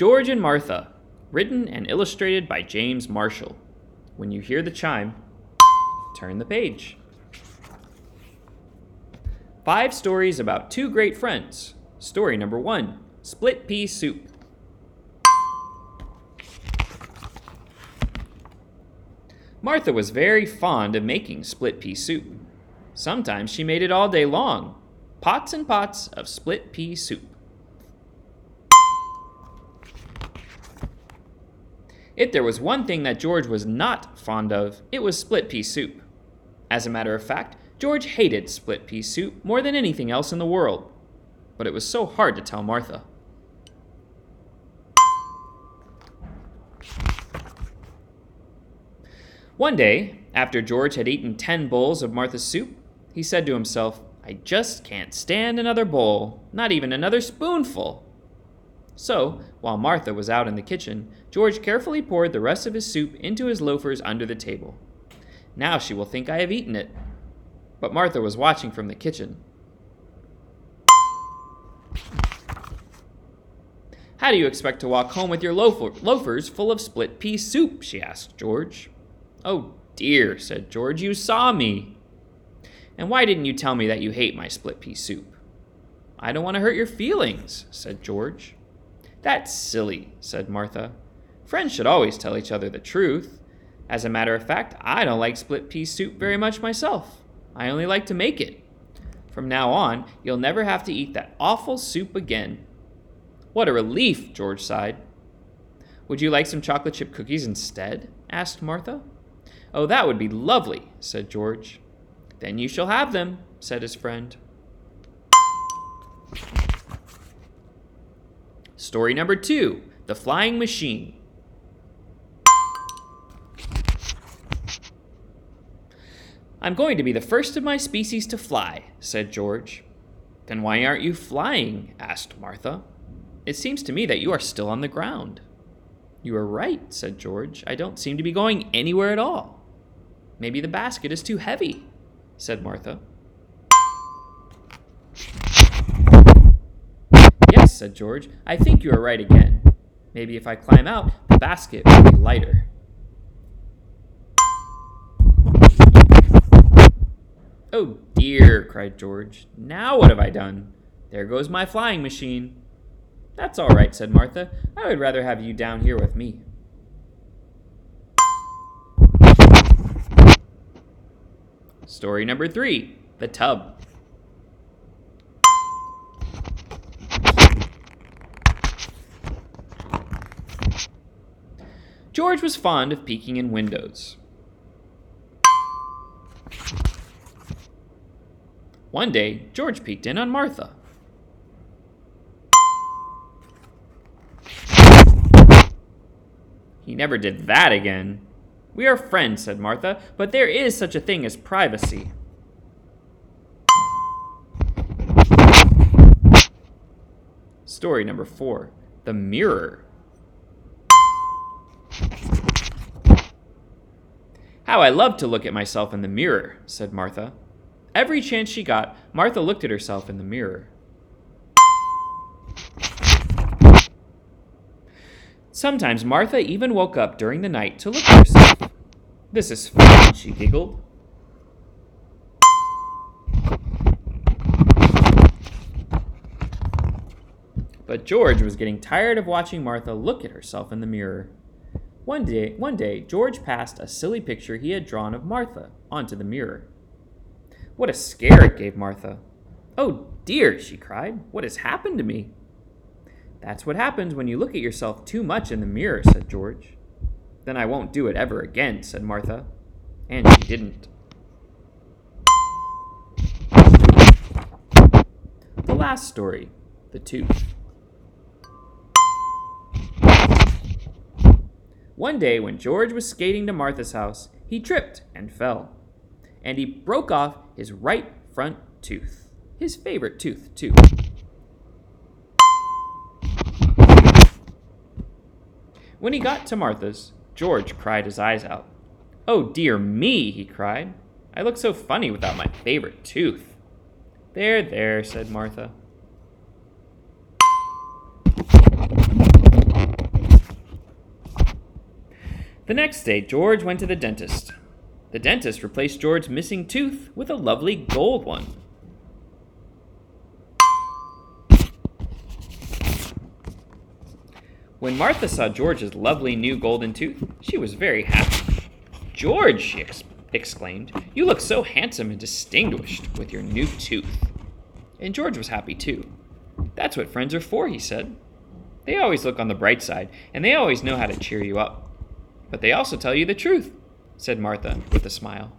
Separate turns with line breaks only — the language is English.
George and Martha, written and illustrated by James Marshall. When you hear the chime, turn the page. Five stories about two great friends. Story number one Split Pea Soup. Martha was very fond of making split pea soup. Sometimes she made it all day long pots and pots of split pea soup. If there was one thing that George was not fond of, it was split pea soup. As a matter of fact, George hated split pea soup more than anything else in the world. But it was so hard to tell Martha. One day, after George had eaten ten bowls of Martha's soup, he said to himself, I just can't stand another bowl, not even another spoonful. So, while Martha was out in the kitchen, George carefully poured the rest of his soup into his loafers under the table. Now she will think I have eaten it. But Martha was watching from the kitchen. How do you expect to walk home with your loafers full of split pea soup? she asked George. Oh dear, said George, you saw me. And why didn't you tell me that you hate my split pea soup? I don't want to hurt your feelings, said George. That's silly, said Martha. Friends should always tell each other the truth. As a matter of fact, I don't like split pea soup very much myself. I only like to make it. From now on, you'll never have to eat that awful soup again. What a relief, George sighed. Would you like some chocolate chip cookies instead? asked Martha. Oh, that would be lovely, said George. Then you shall have them, said his friend. Story number two The Flying Machine. I'm going to be the first of my species to fly, said George. Then why aren't you flying? asked Martha. It seems to me that you are still on the ground. You are right, said George. I don't seem to be going anywhere at all. Maybe the basket is too heavy, said Martha. Said George. I think you are right again. Maybe if I climb out, the basket will be lighter. Oh dear, cried George. Now what have I done? There goes my flying machine. That's all right, said Martha. I would rather have you down here with me. Story number three The Tub. George was fond of peeking in windows. One day, George peeked in on Martha. He never did that again. We are friends, said Martha, but there is such a thing as privacy. Story number four The Mirror. How I love to look at myself in the mirror, said Martha. Every chance she got, Martha looked at herself in the mirror. Sometimes Martha even woke up during the night to look at herself. This is fun, she giggled. But George was getting tired of watching Martha look at herself in the mirror. One day, one day, George passed a silly picture he had drawn of Martha onto the mirror. What a scare it gave Martha. Oh dear, she cried. What has happened to me? That's what happens when you look at yourself too much in the mirror, said George. Then I won't do it ever again, said Martha. And she didn't. The last story The Tooth. One day, when George was skating to Martha's house, he tripped and fell and he broke off his right front tooth. His favorite tooth, too. When he got to Martha's, George cried his eyes out. Oh dear me, he cried. I look so funny without my favorite tooth. There, there, said Martha. The next day, George went to the dentist. The dentist replaced George's missing tooth with a lovely gold one. When Martha saw George's lovely new golden tooth, she was very happy. George, she ex- exclaimed, you look so handsome and distinguished with your new tooth. And George was happy too. That's what friends are for, he said. They always look on the bright side, and they always know how to cheer you up. But they also tell you the truth, said Martha with a smile.